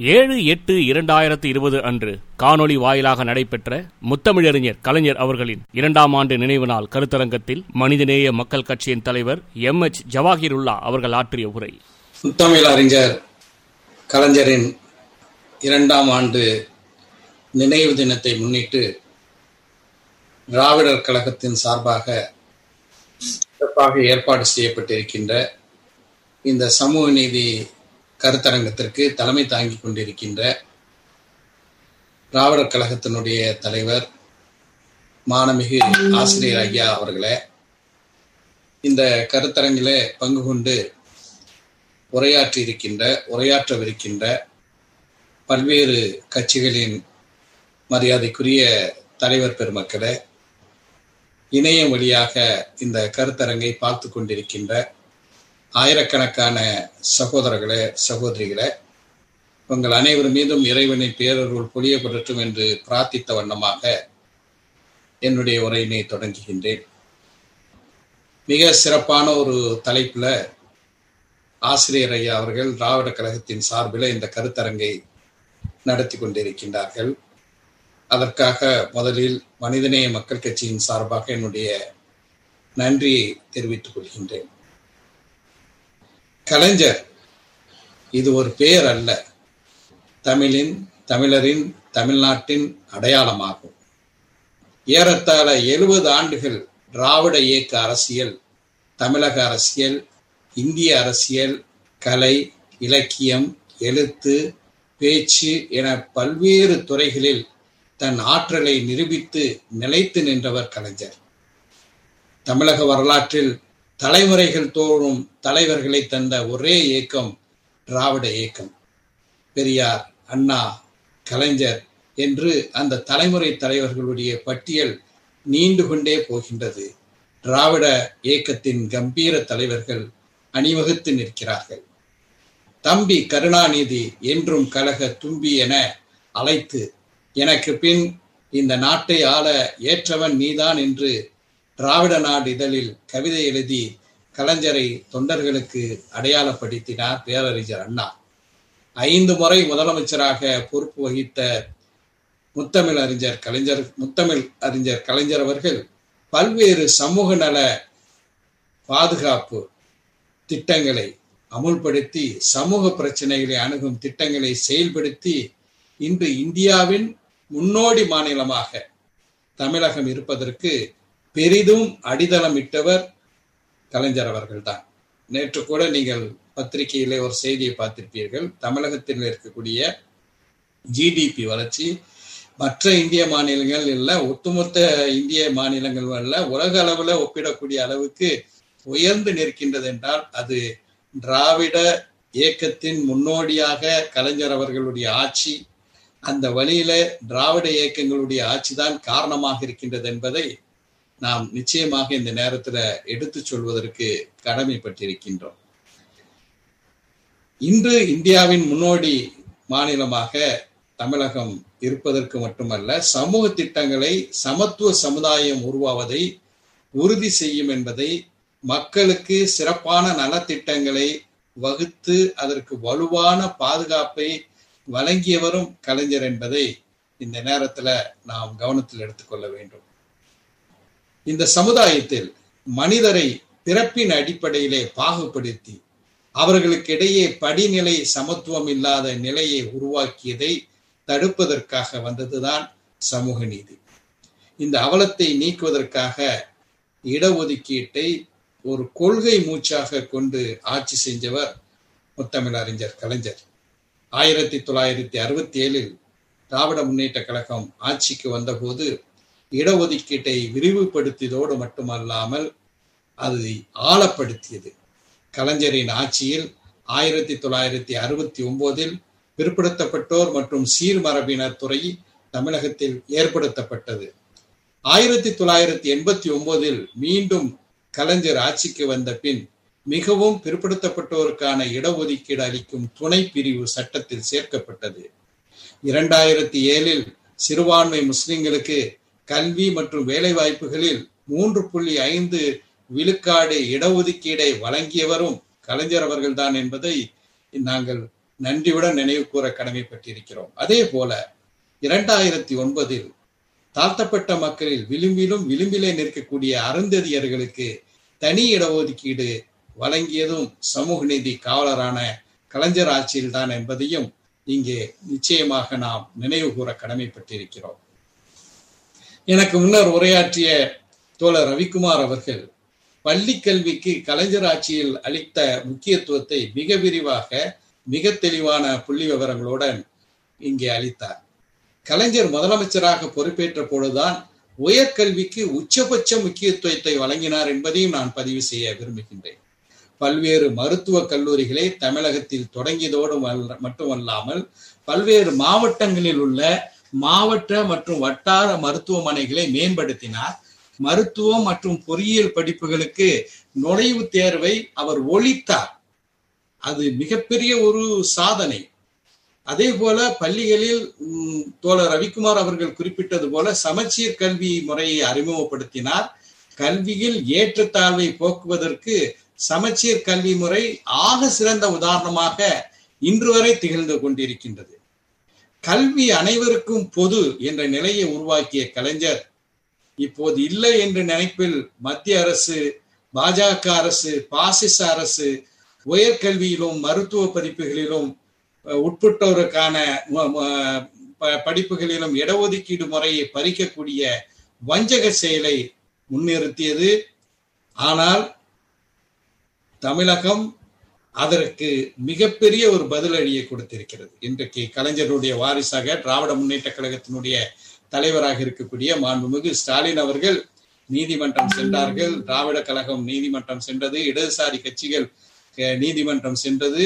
ஏழு எட்டு இரண்டாயிரத்தி இருபது அன்று காணொளி வாயிலாக நடைபெற்ற முத்தமிழறிஞர் கலைஞர் அவர்களின் இரண்டாம் ஆண்டு நினைவு நாள் கருத்தரங்கத்தில் மனிதநேய மக்கள் கட்சியின் தலைவர் எம் எச் ஜவாஹிருல்லா அவர்கள் ஆற்றிய உரை. முத்தமிழ் அறிஞர் கலைஞரின் இரண்டாம் ஆண்டு நினைவு தினத்தை முன்னிட்டு திராவிடர் கழகத்தின் சார்பாக சிறப்பாக ஏற்பாடு செய்யப்பட்டிருக்கின்ற இந்த சமூக நீதி கருத்தரங்கத்திற்கு தலைமை தாங்கிக் கொண்டிருக்கின்ற திராவிடர் கழகத்தினுடைய தலைவர் மானமிகு ஆசிரியர் ஐயா அவர்களே இந்த கருத்தரங்கில பங்கு கொண்டு உரையாற்றி இருக்கின்ற உரையாற்றவிருக்கின்ற பல்வேறு கட்சிகளின் மரியாதைக்குரிய தலைவர் பெருமக்களே இணையம் வழியாக இந்த கருத்தரங்கை பார்த்து கொண்டிருக்கின்ற ஆயிரக்கணக்கான சகோதரர்களே சகோதரிகளே உங்கள் அனைவர் மீதும் இறைவனை பேரருள் பொழியப்படட்டும் என்று பிரார்த்தித்த வண்ணமாக என்னுடைய உரையினை தொடங்குகின்றேன். மிக சிறப்பான ஒரு தலைப்புல ஆசிரியர் ஐயா அவர்கள் திராவிட கழகத்தின் சார்பில் இந்த கருத்தரங்கை நடத்தி கொண்டிருக்கின்றார்கள். அதற்காக முதலில் மனிதநேய மக்கள் கட்சியின் சார்பாக என்னுடைய நன்றியை தெரிவித்துக் கொள்கின்றேன். கலைஞர். இது ஒரு பெயர் அல்ல. தமிழின் தமிழரின் தமிழ்நாட்டின் அடையாளமாகும். ஏறத்தாழ எழுபது ஆண்டுகள் திராவிட இயக்க அரசியல் தமிழக அரசியல் இந்திய அரசியல் கலை இலக்கியம் எழுத்து பேச்சு என பல்வேறு துறைகளில் தன் ஆற்றலை நிரூபித்து நிலைத்து நின்றவர் கலைஞர். தமிழக வரலாற்றில் தலைமுறைகள் தோறும் தலைவர்களை தந்த ஒரே இயக்கம் திராவிட இயக்கம். பெரியார் அண்ணா கலைஞர் என்று அந்த தலைமுறை தலைவர்களுடைய பட்டியல் நீண்டு கொண்டே போகின்றது. திராவிட இயக்கத்தின் கம்பீர தலைவர்கள் அணிவகுத்து நிற்கிறார்கள். தம்பி கருணாநிதி என்றும் கழக தும்பி என அழைத்து எனக்கு பின் இந்த நாட்டை ஆள ஏற்றவன் நீதான் என்று திராவிட நாடு இதழில் கவிதை எழுதி கலைஞரை தொண்டர்களுக்கு அடையாளப்படுத்தினார் பேரறிஞர் அண்ணா. ஐந்து முறை முதலமைச்சராக பொறுப்பு வகித்த முத்தமிழ் அறிஞர் கலைஞர் முத்தமிழ் அறிஞர் கலைஞர் அவர்கள் பல்வேறு சமூக நல பாதுகாப்பு திட்டங்களை அமுல்படுத்தி சமூக பிரச்சனைகளை அணுகும் திட்டங்களை செயல்படுத்தி இன்று இந்தியாவின் முன்னோடி மாநிலமாக தமிழகம் இருப்பதற்கு பெரிதும் அடித்தளமிட்டவர் கலைஞர் அவர்கள்தான். நேற்று கூட நீங்கள் பத்திரிகையிலே ஒரு செய்தியை பார்த்திருப்பீர்கள். தமிழகத்தில் இருக்கக்கூடிய ஜிடிபி வளர்ச்சி மற்ற இந்திய மாநிலங்கள் இல்லை ஒட்டுமொத்த இந்திய மாநிலங்கள் அல்ல உலக அளவுல ஒப்பிடக்கூடிய அளவுக்கு உயர்ந்து நிற்கின்றது என்றால் அது திராவிட இயக்கத்தின் முன்னோடியாக கலைஞர் அவர்களுடைய ஆட்சி அந்த வழியில திராவிட இயக்கங்களுடைய ஆட்சிதான் காரணமாக இருக்கின்றது என்பதை நாம் நிச்சயமாக இந்த நேரத்துல எடுத்து சொல்வதற்கு கடமைப்பட்டிருக்கின்றோம். இன்று இந்தியாவின் முன்னோடி மாநிலமாக தமிழகம் இருப்பதற்கு மட்டுமல்ல சமூக திட்டங்களை சமத்துவ சமுதாயம் உருவாவதை உறுதி செய்யும் என்பதை மக்களுக்கு சிறப்பான நலத்திட்டங்களை வகுத்து அதற்கு வலுவான பாதுகாப்பை வழங்கியவரும் கலைஞர் என்பதை இந்த நேரத்துல நாம் கவனத்தில் எடுத்துக்கொள்ள வேண்டும். இந்த சமுதாயத்தில் மனிதரை பிறப்பின் அடிப்படையிலே பாகுபடுத்தி அவர்களுக்கிடையே படிநிலை சமத்துவம் இல்லாத நிலையை உருவாக்கியதை தடுப்பதற்காக வந்ததுதான் சமூக நீதி. இந்த அவலத்தை நீக்குவதற்காக இடஒதுக்கீட்டை ஒரு கொள்கை மூச்சாக கொண்டு ஆட்சி செஞ்சவர் முத்தமிழ் அறிஞர் கலைஞர். ஆயிரத்தி தொள்ளாயிரத்தி அறுபத்தி ஏழில் திராவிட முன்னேற்ற கழகம் ஆட்சிக்கு வந்தபோது இடஒதுக்கீட்டை விரிவுபடுத்தியதோடு மட்டுமல்லாமல் அது ஆழப்படுத்தியது. கலைஞரின் ஆட்சியில் ஆயிரத்தி தொள்ளாயிரத்தி அறுபத்தி ஒன்பதில் பிற்படுத்தப்பட்டோர் மற்றும் சீர்மரபினர் துறை தமிழகத்தில் ஏற்படுத்தப்பட்டது. ஆயிரத்தி தொள்ளாயிரத்தி எண்பத்தி ஒன்பதில் மீண்டும் கலைஞர் ஆட்சிக்கு வந்த பின் மிகவும் பிற்படுத்தப்பட்டோருக்கான இடஒதுக்கீடு அளிக்கும் துணை பிரிவு சட்டத்தில் சேர்க்கப்பட்டது. இரண்டாயிரத்தி ஏழில் சிறுபான்மை முஸ்லிம்களுக்கு கல்வி மற்றும் வேலை வாய்ப்புகளில் மூன்று புள்ளி ஐந்து விழுக்காடு இடஒதுக்கீடை வழங்கியவரும் கலைஞர் அவர்கள்தான் என்பதை நாங்கள் நன்றியுடன் நினைவு கூற கடமைப்பட்டிருக்கிறோம். அதே போல இரண்டாயிரத்தி ஒன்பதில் தாழ்த்தப்பட்ட மக்களில் விளிம்பிலும் விளிம்பிலே நிற்கக்கூடிய அருந்ததியர்களுக்கு தனி இடஒதுக்கீடு வழங்கியதும் சமூக நீதி காவலரான கலைஞர் ஆட்சியில்தான் என்பதையும் இங்கே நிச்சயமாக நாம் நினைவு கூற கடமைப்பட்டிருக்கிறோம். எனக்கு முன்னர் உரையாற்றிய தோழர் ரவிக்குமார் அவர்கள் பள்ளி கல்விக்கு கலைஞர் ஆட்சியில் அளித்த முக்கியத்துவத்தை மிக விரிவாக மிக தெளிவான புள்ளி விவரங்களுடன் இங்கே அளித்தார். கலைஞர் முதலமைச்சராக பொறுப்பேற்ற பொழுதுதான் உயர்கல்விக்கு உச்சபட்ச முக்கியத்துவத்தை வழங்கினார் என்பதையும் நான் பதிவு செய்ய விரும்புகின்றேன். பல்வேறு மருத்துவ கல்லூரிகளை தமிழகத்தில் தொடங்கியதோடு மட்டுமல்லாமல் பல்வேறு மாவட்டங்களில் உள்ள மாவட்ட மற்றும் வட்டார மருத்துவமனைகளை மேம்படுத்தினார். மருத்துவம் மற்றும் பொறியியல் படிப்புகளுக்கு நுழைவுத் தேர்வை அவர் ஒழித்தார். அது மிகப்பெரிய ஒரு சாதனை. அதே போல பள்ளிகளில் தோழர் ரவிக்குமார் அவர்கள் குறிப்பிட்டது போல சமச்சீர் கல்வி முறையை அறிமுகப்படுத்தினார். கல்வியில் ஏற்றத்தாழ்வை போக்குவதற்கு சமச்சீர் கல்வி முறை ஆக சிறந்த உதாரணமாக இன்று வரை திகழ்ந்து கொண்டிருக்கின்றது. கல்வி அனைவருக்கும் பொது என்ற நிலையை உருவாக்கிய கலைஞர் இப்போது இல்லை என்ற நினைப்பில் மத்திய அரசு பாஜக அரசு பாசிச அரசு உயர்கல்வியிலும் மருத்துவ படிப்புகளிலும் உட்பட்டோருக்கான படிப்புகளிலும் இடஒதுக்கீடு முறையை பறிக்கக்கூடிய வஞ்சக செயலை முன்னிறுத்தியது. ஆனால் தமிழகம் அதற்கு மிகப்பெரிய ஒரு பதிலடியை கொடுத்திருக்கிறது. இன்றைக்கு கலைஞருடைய வாரிசாக திராவிட முன்னேற்ற கழகத்தினுடைய தலைவராக இருக்கக்கூடிய மாண்புமிகு ஸ்டாலின் அவர்கள் நீதிமன்றம் சென்றார்கள். திராவிட கழகம் நீதிமன்றம் சென்றது. இடதுசாரி கட்சிகள் நீதிமன்றம் சென்றது.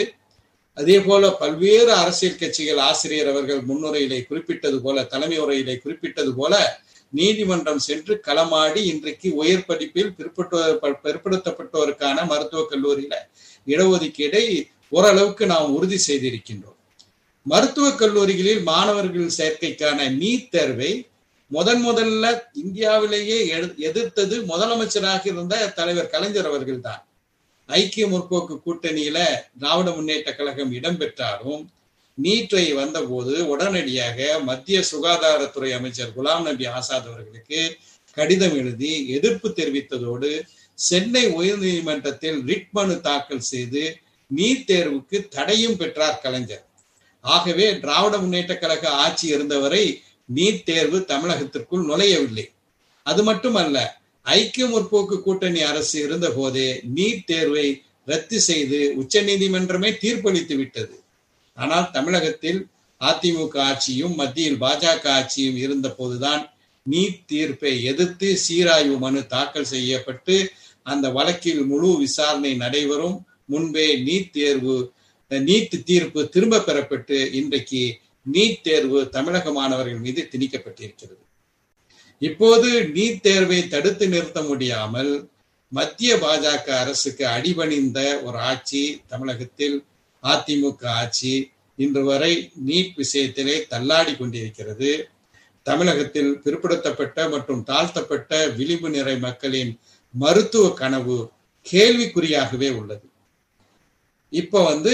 அதே போல பல்வேறு அரசியல் கட்சிகள் ஆசிரியர் அவர்கள் முன்னுரையிலே குறிப்பிட்டது போல தலைமை உரையிலே குறிப்பிட்டது போல நீதிமன்றம் சென்று களமாடி இன்றைக்கு உயர் படிப்பில் பிற்படுத்தப்பட்டோருக்கான மருத்துவக் கல்லூரியில இடஒதுக்கீடை ஓரளவுக்கு நாம் உறுதி செய்திருக்கின்றோம். மருத்துவக் கல்லூரிகளில் மாணவர்கள் சேர்க்கைக்கான நீட் தேர்வை முதன் முதல்ல இந்தியாவிலேயே எதிர்த்தது முதலமைச்சராக இருந்த தலைவர் கலைஞர் அவர்கள் தான் ஐக்கிய முற்போக்கு கூட்டணியில திராவிட முன்னேற்ற கழகம் இடம்பெற்றாலும் நீட்டை வந்தபோது உடனடியாக மத்திய சுகாதாரத்துறை அமைச்சர் குலாம் நபி ஆசாத் அவர்களுக்கு கடிதம் எழுதி எதிர்ப்பு தெரிவித்ததோடு சென்னை உயர்நீதிமன்றத்தில் ரிட் மனு தாக்கல் செய்து நீட் தேர்வுக்கு தடையும் பெற்றார் கலைஞர். ஆகவே திராவிட முன்னேற்ற கழக ஆட்சி இருந்தவரை நீட் தேர்வு தமிழகத்திற்குள் நுழையவில்லை. அது மட்டுமல்ல ஐக்கிய முற்போக்கு கூட்டணி அரசு இருந்த போதே நீட் தேர்வை ரத்து செய்து உச்ச நீதிமன்றமே தீர்ப்பளித்து விட்டது ஆனால் தமிழகத்தில் அதிமுக ஆட்சியும் மத்தியில் பாஜக ஆட்சியும் இருந்த போதுதான் நீட் தீர்ப்பை எதிர்த்து சீராய்வு மனு தாக்கல் செய்யப்பட்டு அந்த வழக்கில் முழு விசாரணை நடைபெறும். முன்பே நீட் தேர்வு நீட் தீர்ப்பு திரும்ப பெறப்பட்டு இன்றைக்கு நீட் தேர்வு தமிழக மாணவர்கள் மீது திணிக்கப்பட்டிருக்கிறது. இப்போது நீட் தேர்வை தடுத்து நிறுத்த முடியாமல் மத்திய பாஜக அரசுக்கு அடிபணிந்த ஒரு ஆட்சி தமிழகத்தில் அதிமுக ஆட்சி இன்று வரை நீட் விஷயத்திலே தள்ளாடி கொண்டிருக்கிறது. தமிழகத்தில் பிற்படுத்தப்பட்ட மற்றும் தாழ்த்தப்பட்ட விளிம்பு நிறை மக்களின் மருத்துவ கனவு கேள்விக்குறியாகவே உள்ளது. இப்ப வந்து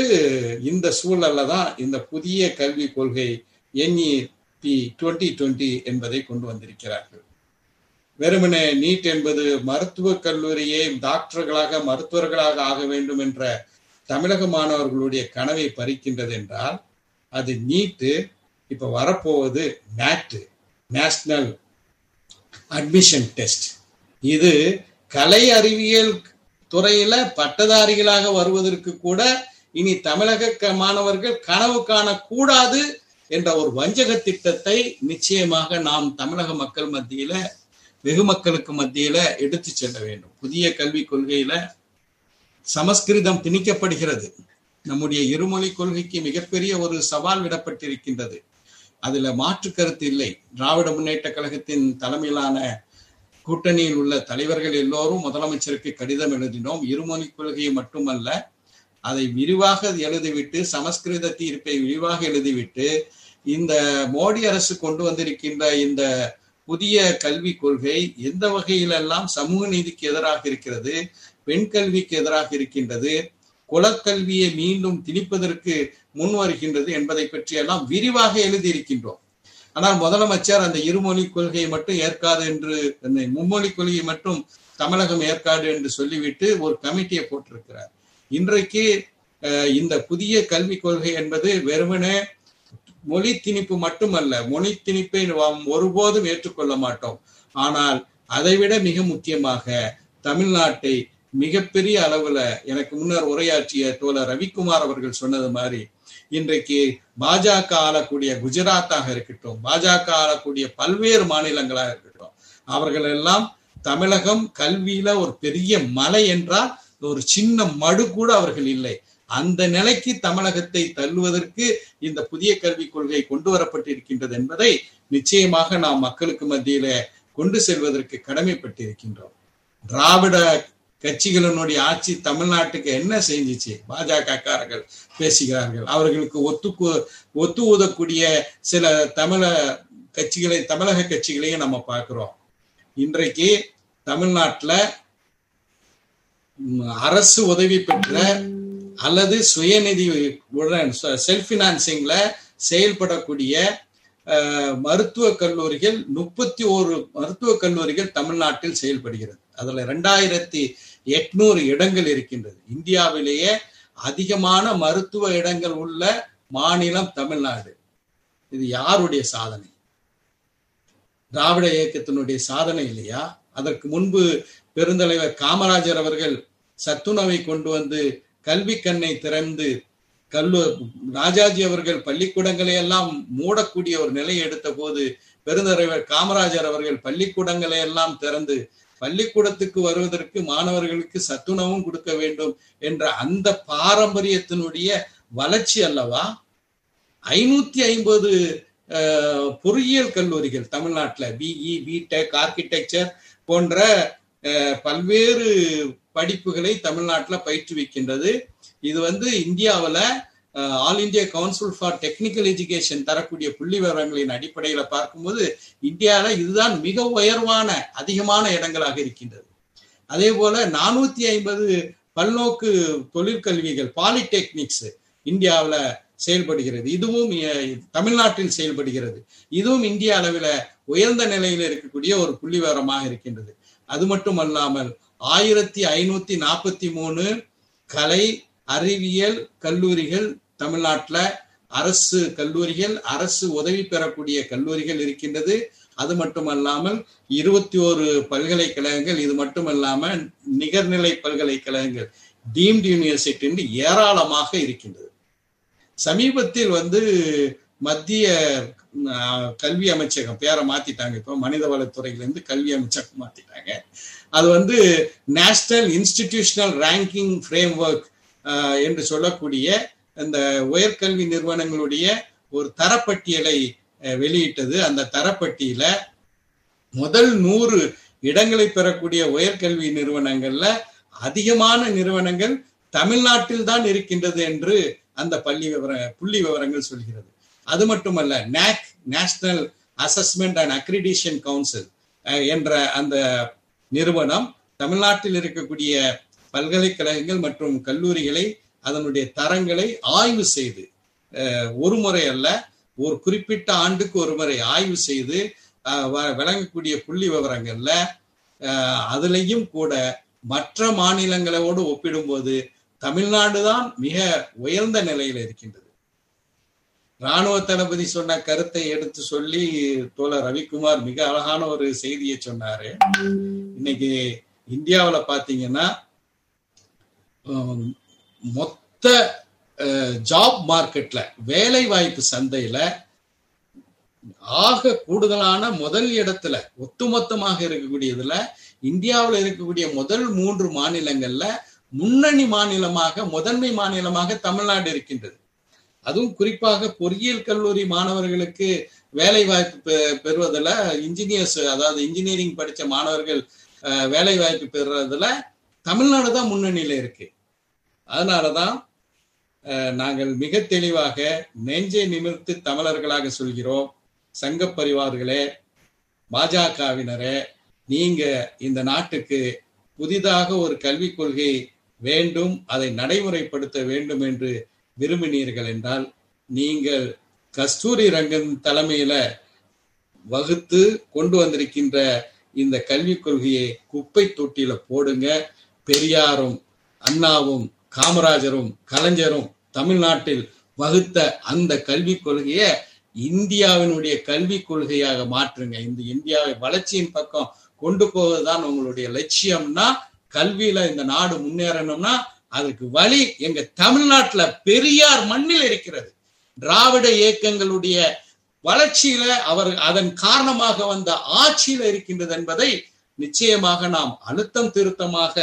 இந்த சூழல்ல தான் இந்த புதிய கல்விக் கொள்கை என்இபி டுவெண்ட்டி டுவெண்ட்டி என்பதை கொண்டு வந்திருக்கிறார்கள். வெறுமனே நீட் என்பது மருத்துவக் கல்லூரியை டாக்டர்களாக மருத்துவர்களாக ஆக வேண்டும் என்ற தமிழக மாணவர்களுடைய கனவை பறிக்கின்றது என்றால் அது நீட்டு இப்ப வரப்போவது நேட்டு நேஷனல் அட்மிஷன் டெஸ்ட் இது கலை அறிவியல் துறையில பட்டதாரிகளாக வருவதற்கு கூட இனி தமிழக மாணவர்கள் கனவு காணக்கூடாது என்ற ஒரு வஞ்சக திட்டத்தை நிச்சயமாக நாம் தமிழக மக்கள் மத்தியில வெகு மக்களுக்கு மத்தியில எடுத்து செல்ல வேண்டும். புதிய கல்விக் கொள்கையில சமஸ்கிருதம் திணிக்கப்படுகிறது. நம்முடைய இருமொழி கொள்கைக்கு மிகப்பெரிய ஒரு சவால் விடப்பட்டிருக்கின்றது. அதுல மாற்று கருத்து இல்லை. திராவிட முன்னேற்ற கழகத்தின் தலைமையிலான கூட்டணியில் உள்ள தலைவர்கள் எல்லோரும் முதலமைச்சருக்கு கடிதம் எழுதினோம். இருமொழி கொள்கையை மட்டுமல்ல அதை விரிவாக எழுதிவிட்டு சமஸ்கிருத தீர்ப்பை விரிவாக எழுதிவிட்டு இந்த மோடி அரசு கொண்டு வந்திருக்கின்ற இந்த புதிய கல்வி கொள்கை எந்த வகையிலெல்லாம் சமூக நீதிக்கு எதிராக இருக்கிறது பெண் கல்விக்கு எதிராக இருக்கின்றது குலக்கல்வியை மீண்டும் திணிப்பதற்கு முன் வருகின்றது என்பதை பற்றியெல்லாம் விரிவாக எழுதியிருக்கின்றோம். ஆனால் முதலமைச்சர் அந்த இருமொழி கொள்கையை மட்டும் ஏற்காது என்று மும்மொழி கொள்கையை மட்டும் தமிழகம் ஏற்காது என்று சொல்லிவிட்டு ஒரு கமிட்டியை போட்டிருக்கிறார். இன்றைக்கு இந்த புதிய கல்விக் கொள்கை என்பது வெறுமனே மொழி திணிப்பு மட்டுமல்ல மொழி திணிப்பை ஒருபோதும் ஏற்றுக்கொள்ள மாட்டோம். ஆனால் அதைவிட மிக முக்கியமாக தமிழ்நாட்டை மிகப்பெரிய அளவுல எனக்கு முன்னர் உரையாற்றிய தோழர் ரவிக்குமார் அவர்கள் சொன்னது மாதிரி இன்றைக்கு பாஜக ஆளக்கூடிய குஜராத்தாக இருக்கட்டும் பாஜக ஆளக்கூடிய பல்வேறு மாநிலங்களாக இருக்கட்டும் அவர்கள் எல்லாம் தமிழகம் கல்வியில ஒரு பெரிய மலை என்றால் ஒரு சின்ன மடு கூட அவர்கள் இல்லை. அந்த நிலைக்கு தமிழகத்தை தள்ளுவதற்கு இந்த புதிய கல்விக் கொள்கை கொண்டு வரப்பட்டிருக்கின்றது என்பதை நிச்சயமாக நாம் மக்களுக்கு மத்தியில கொண்டு செல்வதற்கு கடமைப்பட்டிருக்கின்றோம். திராவிட கட்சிகளினுடைய ஆட்சி தமிழ்நாட்டுக்கு என்ன செஞ்சிச்சு? பாஜகக்காரர்கள் பேசுகிறார்கள். அவர்களுக்கு ஒத்து ஒத்து ஊதக்கூடிய சில தமிழ கட்சிகளை தமிழக கட்சிகளையும் நம்ம பார்க்கிறோம். இன்றைக்கு தமிழ்நாட்டுல அரசு உதவி பெற்ற அல்லது சுயநிதி செல்ஃப் பினான்சிங்ல செயல்படக்கூடிய மருத்துவ கல்லூரிகள் முப்பத்தி ஓரு மருத்துவ கல்லூரிகள் தமிழ்நாட்டில் செயல்படுகிறது. அதுல ரெண்டாயிரத்தி எட்நூறு இடங்கள் இருக்கின்றது. இந்தியாவிலேயே அதிகமான மருத்துவ இடங்கள் உள்ள மாநிலம் தமிழ்நாடு. இது யாருடைய சாதனை? திராவிட இயக்கத்தினுடைய சாதனை இல்லையா? அதற்கு முன்பு பெருந்தலைவர் காமராஜர் அவர்கள் சத்துணவை கொண்டு வந்து கல்வி கண்ணை திறந்து கல்லு ராஜாஜி அவர்கள் பள்ளிக்கூடங்களை எல்லாம் மூடக்கூடிய ஒரு நிலை எடுத்த போது பெருந்தலைவர் காமராஜர் அவர்கள் பள்ளிக்கூடங்களை எல்லாம் திறந்து பள்ளிக்கூடத்துக்கு வருவதற்கு மாணவர்களுக்கு சத்துணவும் கொடுக்க வேண்டும் என்ற அந்த பாரம்பரியத்தினுடைய வளர்ச்சி அல்லவா? ஐநூத்தி ஐம்பது பொறியியல் கல்லூரிகள் தமிழ்நாட்டில் பிஇ பிடெக் ஆர்கிடெக்சர் போன்ற பல்வேறு படிப்புகளை தமிழ்நாட்டில் பயிற்றுவிக்கின்றது. இது வந்து இந்தியாவில் All India Council for Technical Education தரக்கூடிய புள்ளி விவரங்களின் அடிப்படையில் பார்க்கும்போது இந்தியாவில் இதுதான் மிக உயர்வான அதிகமான இடங்களாக இருக்கின்றது. அதே போல நானூத்தி ஐம்பது பல்நோக்கு தொழிற்கல்விகள் பாலிடெக்னிக்ஸ் இந்தியாவில் செயல்படுகிறது. இதுவும் தமிழ்நாட்டில் செயல்படுகிறது. இதுவும் இந்திய அளவில் உயர்ந்த நிலையில் இருக்கக்கூடிய ஒரு புள்ளி விவரமாக இருக்கின்றது. அது மட்டும் அல்லாமல் ஆயிரத்தி ஐநூத்தி நாற்பத்தி மூணு கலை அறிவியல் கல்லூரிகள் தமிழ்நாட்டில் அரசு கல்லூரிகள் அரசு உதவி பெறக்கூடிய கல்லூரிகள் இருக்கின்றது. அது மட்டுமல்லாமல் இருபத்தி ஒரு பல்கலைக்கழகங்கள் இது மட்டுமல்லாம நிகர்நிலை பல்கலைக்கழகங்கள் டீம்டு யூனிவர்சிட்டி ஏராளமாக இருக்கின்றது. சமீபத்தில் வந்து மத்திய கல்வி அமைச்சகம் பேரை மாத்திட்டாங்க இப்போ மனிதவளத்துறையிலேருந்து கல்வி அமைச்சகம் மாத்திட்டாங்க. அது வந்து national institutional ranking frame work என்று சொல்லக்கூடிய இந்த உயர்கல்வி நிறுவனங்களுடைய ஒரு தரப்பட்டியலை வெளியிட்டது. அந்த தரப்பட்டியல முதல் நூறு இடங்களை பெறக்கூடிய உயர்கல்வி நிறுவனங்கள்ல அதிகமான நிறுவனங்கள் தமிழ்நாட்டில் தான் இருக்கின்றது என்று அந்த பள்ளி விவர புள்ளி விவரங்கள் சொல்கிறது. அது மட்டுமல்ல NAAC National Assessment and Accreditation Council என்ற அந்த நிறுவனம் தமிழ்நாட்டில் இருக்கக்கூடிய பல்கலைக்கழகங்கள் மற்றும் கல்லூரிகளை அதனுடைய தரங்களை ஆய்வு செய்து ஒரு முறை அல்ல ஒரு குறிப்பிட்ட ஆண்டுக்கு ஒரு முறை ஆய்வு செய்து விளங்கக்கூடிய புள்ளி விவரங்கள்ல அதுலேயும் கூட மற்ற மாநிலங்களோடு ஒப்பிடும்போது தமிழ்நாடு தான் மிக உயர்ந்த நிலையில் இருக்கின்றது. ராணுவ தளபதி சொன்ன கருத்தை எடுத்து சொல்லி தோழர் ரவிக்குமார் மிக அழகான ஒரு செய்தியை சொன்னாரு. இன்னைக்கு இந்தியாவில் பாத்தீங்கன்னா மொத்த ஜாப் மார்க்கெட்ல வேலை வாய்ப்பு சந்தையில ஆக கூடுதலான முதல் இடத்துல ஒட்டுமொத்தமாக இருக்கக்கூடியதுல இந்தியாவில் இருக்கக்கூடிய முதல் மூன்று மாநிலங்கள்ல முன்னணி மாநிலமாக முதன்மை மாநிலமாக தமிழ்நாடு இருக்கின்றது. அதுவும் குறிப்பாக பொறியியல் கல்லூரி மாணவர்களுக்கு வேலை வாய்ப்பு பெறுவதில் இன்ஜினியர்ஸ் அதாவது இன்ஜினியரிங் படித்த மாணவர்கள் வேலை வாய்ப்பு பெறுறதுல தமிழ்நாடு தான் முன்னணியில இருக்கு. அதனாலதான் நாங்கள் மிக தெளிவாக நெஞ்சை நிமிர்த்து தமிழர்களாக சொல்கிறோம். சங்க பரிவார்களே பாஜகவினரே நீங்க இந்த நாட்டுக்கு புதிதாக ஒரு கல்விக் கொள்கை வேண்டும் அதை நடைமுறைப்படுத்த வேண்டும் என்று விரும்பினீர்கள் என்றால் நீங்கள் கஸ்தூரி ரங்கன் தலைமையில வகுத்து கொண்டு வந்திருக்கின்ற இந்த கல்விக் கொள்கையை குப்பை தொட்டியில போடுங்க. பெரியாரும் அண்ணாவும் காமராஜரும் கலைஞரும் தமிழ்நாட்டில் வகுத்த அந்த கல்விக் கொள்கையை இந்தியாவினுடைய கல்விக் கொள்கையாக மாற்றுங்க. இந்த இந்தியாவை வளர்ச்சியின் பக்கம் கொண்டு போவதுதான் உங்களுடைய லட்சியம்னா கல்வியில இந்த நாடு முன்னேறணும்னா அதுக்கு வழி எங்க தமிழ்நாட்டுல பெரியார் மண்ணில் இருக்கிறது. திராவிட இயக்கங்களுடைய வளர்ச்சியில அவர் அதன் காரணமாக வந்த ஆட்சியில இருக்கின்றது என்பதை நிச்சயமாக நாம் அழுத்தம் திருத்தமாக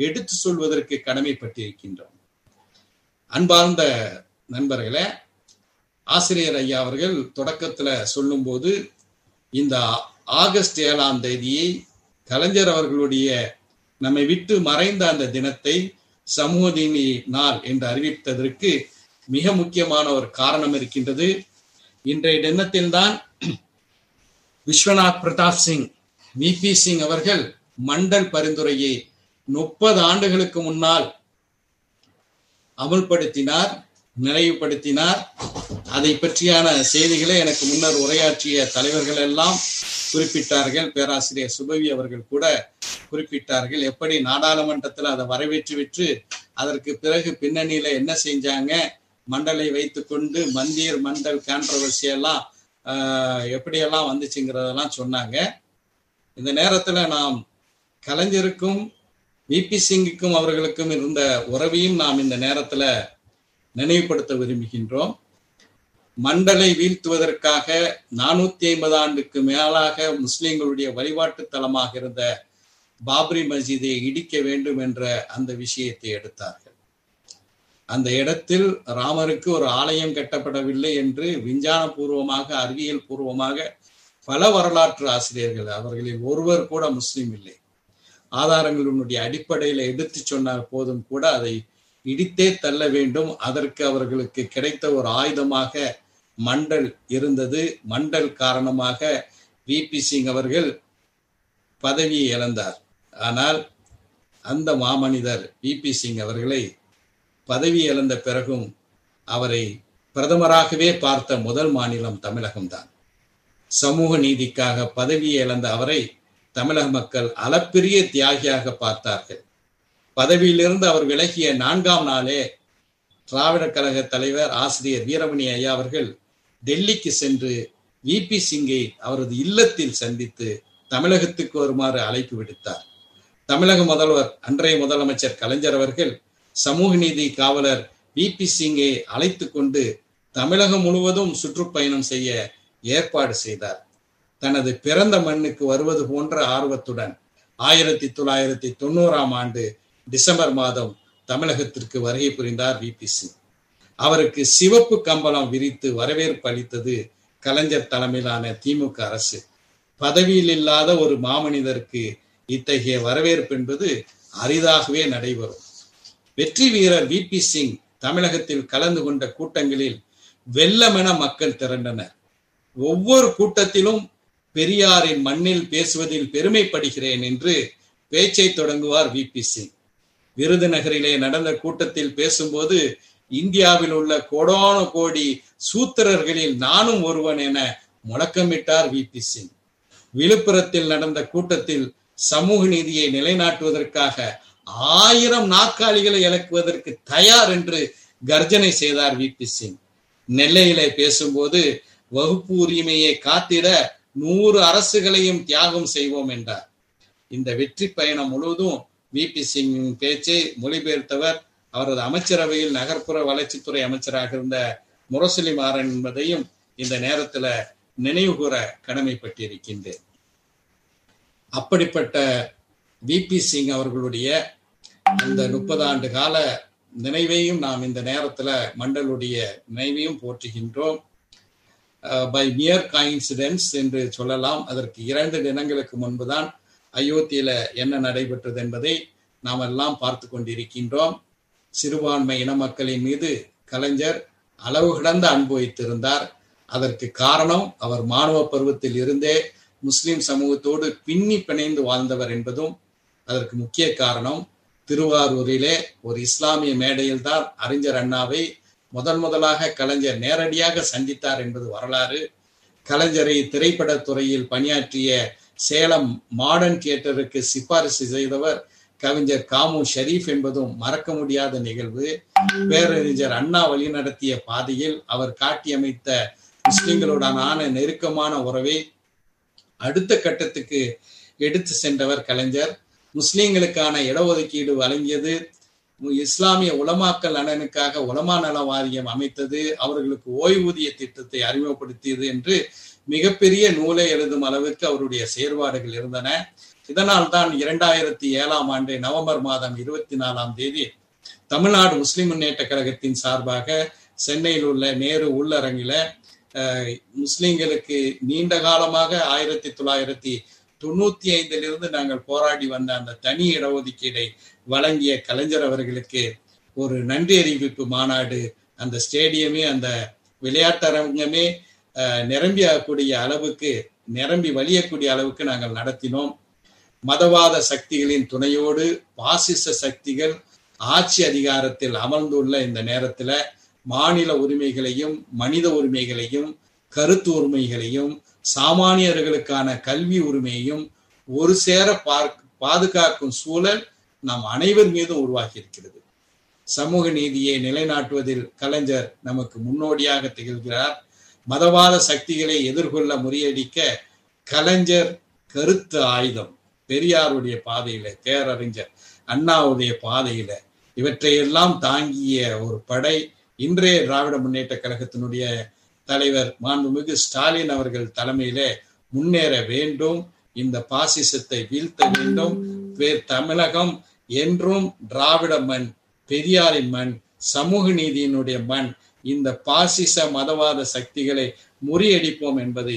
எடுத்து சொல்வதற்கு கடமைப்பட்டிருக்கின்றோம். அன்பார்ந்த நண்பர்களே ஆசிரியர் ஐயா அவர்கள் தொடக்கத்துல சொல்லும்போது இந்த ஆகஸ்ட் ஏழாம் தேதியை கலைஞர் அவர்களுடைய நம்மை விட்டு மறைந்த அந்த தினத்தை சமூக நாள் என்று அறிவித்ததற்கு மிக முக்கியமான ஒரு காரணம் இருக்கின்றது. இன்றைய தினத்தில்தான் விஸ்வநாத் பிரதாப் சிங் விபி சிங் அவர்கள் மண்டல் பரிந்துரையை முப்பது ஆண்டுகளுக்கு முன்னால் அமுல்படுத்தினார் நிறைவுபடுத்தினார். அதை பற்றியான செய்திகளை எனக்கு முன்னர் உரையாற்றிய தலைவர்கள் எல்லாம் குறிப்பிட்டார்கள். பேராசிரியர் சுபவி அவர்கள் கூட குறிப்பிட்டார்கள். எப்படி நாடாளுமன்றத்தில் அதை வரவேற்று விட்டு அதற்கு பிறகு பின்னணியில என்ன செஞ்சாங்க மண்டலை வைத்துக்கொண்டு மந்தியர் மண்டல் கான்ட்ரவர்சி எல்லாம் எப்படியெல்லாம் வந்துச்சுங்கிறதெல்லாம் சொன்னாங்க. இந்த நேரத்துல நாம் கலைஞருக்கும் விபி சிங்குக்கும் அவர்களுக்கும் இருந்த உறவையும் நாம் இந்த நேரத்துல நினைவுபடுத்த விரும்புகின்றோம். மண்டலை வீழ்த்துவதற்காக நானூத்தி ஐம்பது ஆண்டுக்கு மேலாக முஸ்லிம்களுடைய வழிபாட்டு தலமாக இருந்த பாப்ரி மஸ்ஜிதை இடிக்க வேண்டும் என்ற அந்த விஷயத்தை எடுத்தார்கள். அந்த இடத்தில் ராமருக்கு ஒரு ஆலயம் கட்டப்படவில்லை என்று விஞ்ஞான பூர்வமாக அறிவியல் பூர்வமாக பல வரலாற்று ஆசிரியர்கள் அவர்களில் ஒருவர் கூட முஸ்லீம் இல்லை. ஆதாரங்களினுடைய அடிப்படையில எடுத்து சொன்னால் போதும் கூட அதை இடித்தே தள்ள வேண்டும். அதற்கு அவர்களுக்கு கிடைத்த ஒரு ஆயுதமாக மண்டல் இருந்தது. மண்டல் காரணமாக விபி சிங் அவர்கள் பதவியை இழந்தார். ஆனால் அந்த மாமனிதர் விபி சிங் அவர்களை பதவி இழந்த பிறகும் அவரை பிரதமராகவே பார்த்த முதல் மாநிலம் தமிழகம்தான். சமூக நீதிக்காக பதவியை இழந்த அவரை தமிழக மக்கள் அளப்பெரிய தியாகியாக பார்த்தார்கள். பதவியிலிருந்து அவர் விலகிய நான்காம் நாளே திராவிட கழக தலைவர் ஆசிரியர் வீரமணி ஐயா அவர்கள் டெல்லிக்கு சென்று விபி சிங்கை அவரது இல்லத்தில் சந்தித்து தமிழகத்துக்கு வருமாறு அழைப்பு விடுத்தார். தமிழக முதல்வர் அன்றைய முதலமைச்சர் கலைஞர் அவர்கள் சமூக நீதி காவலர் விபி சிங்கை அழைத்து கொண்டு தமிழகம் முழுவதும் சுற்றுப்பயணம் செய்ய ஏற்பாடு செய்தார். தனது பிறந்த மண்ணுக்கு வருவது போன்ற ஆர்வத்துடன் ஆயிரத்தி தொள்ளாயிரத்தி தொண்ணூறாம் ஆண்டு டிசம்பர் மாதம் தமிழகத்திற்கு வருகை புரிந்தார் விபி சிங். அவருக்கு சிவப்பு கம்பளம் விரித்து வரவேற்பு அளித்தது கலைஞர் தலைமையிலான திமுக அரசு. பதவியில் இல்லாத ஒரு மாமனிதருக்கு இத்தகைய வரவேற்பு என்பது அரிதாகவே நடைபெறும். வெற்றி வீரர் விபி சிங் தமிழகத்தில் கலந்து கொண்ட கூட்டங்களில் வெள்ளமென மக்கள் திரண்டனர். ஒவ்வொரு கூட்டத்திலும் பெரியாரின் மண்ணில் பேசுவதில் பெருமைப்படுகிறேன் என்று பேச்சை தொடங்குவார் விபி சிங் விருதுநகரிலே நடந்த கூட்டத்தில் பேசும்போது இந்தியாவில் உள்ள கோடான கோடி சூத்திரர்களில் நானும் ஒருவன் என முழக்கமிட்டார் விபி சிங் விழுப்புரத்தில் நடந்த கூட்டத்தில் சமூக நீதியை நிலைநாட்டுவதற்காக ஆயிரம் நாற்காலிகளை இழக்குவதற்கு தயார் என்று கர்ஜனை செய்தார் விபி சிங் நெல்லையிலே பேசும்போது வகுப்பு உரிமையை காத்திட நூறு அரசுகளையும் தியாகம் செய்வோம் என்றார். இந்த வெற்றி பயணம் முழுவதும் விபி சிங் பேச்சை மொழிபெயர்த்தவர் அவரது அமைச்சரவையில் நகர்ப்புற வளர்ச்சித்துறை அமைச்சராக இருந்த முரசொலி மாறன் என்பதையும் இந்த நேரத்துல நினைவு கூற கடமைப்பட்டிருக்கின்றேன். அப்படிப்பட்ட விபி சிங் அவர்களுடைய அந்த முப்பது ஆண்டு கால நினைவையும் நாம் இந்த நேரத்துல மண்டலுடைய நினைவையும் போற்றுகின்றோம். பை மியர் காயின்சிடென்ஸ் என்று சொல்லலாம். அதற்கு இரண்டு தினங்களுக்கு முன்புதான் அயோத்தியில என்ன நடைபெற்றது என்பதை நாம் எல்லாம் பார்த்து கொண்டிருக்கின்றோம். சிறுபான்மை இன மக்களின் மீது கலைஞர் அளவு கடந்த அன்பு வைத்திருந்தார். அதற்கு காரணம் அவர் மாணவ பருவத்தில் இருந்தே முஸ்லிம் சமூகத்தோடு பின்னி பிணைந்து வாழ்ந்தவர் என்பதும் அதற்கு முக்கிய காரணம். திருவாரூரிலே ஒரு இஸ்லாமிய மேடையில் தான் அறிஞர் அண்ணாவை முதன் முதலாக கலைஞர் நேரடியாக சந்தித்தார் என்பது வரலாறு. கலைஞரை திரைப்படத்துறையில் பணியாற்றிய சேலம் மாடர்ன் தியேட்டருக்கு சிபாரிசு செய்தவர் கவிஞர் காமு ஷரீஃப் என்பதும் மறக்க முடியாத நிகழ்வு. பேரறிஞர் அண்ணா வழிநடத்திய பாதையில் அவர் காட்டியமைத்த முஸ்லிம்களுடனான நெருக்கமான உறவை அடுத்த கட்டத்துக்கு எடுத்து சென்றவர் கலைஞர். முஸ்லிம்களுக்கான இடஒதுக்கீடு வழங்கியது இஸ்லாமிய உலமாக்கல் நலனுக்காக உலமா நல வாரியம் அமைத்தது அவர்களுக்கு ஓய்வூதிய திட்டத்தை அறிமுகப்படுத்தியது என்று மிகப்பெரிய நூலை எழுதும் அளவிற்கு அவருடைய செயற்பாடுகள் இருந்தன. இதனால் தான் இரண்டாயிரத்தி ஏழாம் ஆண்டு நவம்பர் மாதம் இருபத்தி நாலாம் தேதி தமிழ்நாடு முஸ்லிம் முன்னேற்ற கழகத்தின் சார்பாக சென்னையில் உள்ள நேரு உள்ளரங்கில முஸ்லிம்களுக்கு நீண்ட காலமாக ஆயிரத்தி தொள்ளாயிரத்தி தொண்ணூத்தி ஐந்திலிருந்து நாங்கள் போராடி வந்த அந்த தனி இடஒதுக்கீடை வழங்கிய கலைஞர் அவர்களுக்கு ஒரு நன்றி அறிவிப்பு மாநாடு அந்த ஸ்டேடியமே அந்த விளையாட்டரங்கமே நிரம்பியக்கூடிய அளவுக்கு நிரம்பி வழியக்கூடிய அளவுக்கு நாங்கள் நடத்தினோம். மதவாத சக்திகளின் துணையோடு பாசிச சக்திகள் ஆட்சி அதிகாரத்தில் அமர்ந்துள்ள இந்த நேரத்துல மாநில உரிமைகளையும் மனித உரிமைகளையும் கருத்து உரிமைகளையும் சாமானியர்களுக்கான கல்வி உரிமையையும் ஒரு சேர பாதுகாக்கும் சூழல் நாம் அனைவர் மீதும் உருவாகி இருக்கிறது சமூக நீதியை நிலைநாட்டுவதில் கலைஞர் நமக்கு முன்னோடியாக திகழ்கிறார். மதவாத சக்திகளை எதிர்கொள்ள முறியடிக்க கலைஞர் கருத்து ஆயுதம் பெரியாருடைய பாதையில பேரறிஞர் அண்ணாவுடைய பாதையில. இவற்றையெல்லாம் தாங்கிய ஒரு படை இன்றைய திராவிட முன்னேற்ற கழகத்தினுடைய தலைவர் மாண்புமிகு ஸ்டாலின் அவர்கள் தலைமையிலே முன்னேற வேண்டும் இந்த பாசிசத்தை வீழ்த்த வேண்டும். தமிழகம் என்றும் திராவிட மண் பெரியாரின் மண் சமூக நீதியினுடைய மண் இந்த பாசிச மதவாத சக்திகளை முறியடிப்போம் என்பதை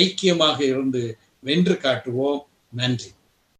ஐக்கியமாக இருந்து வென்று காட்டுவோம். நன்றி.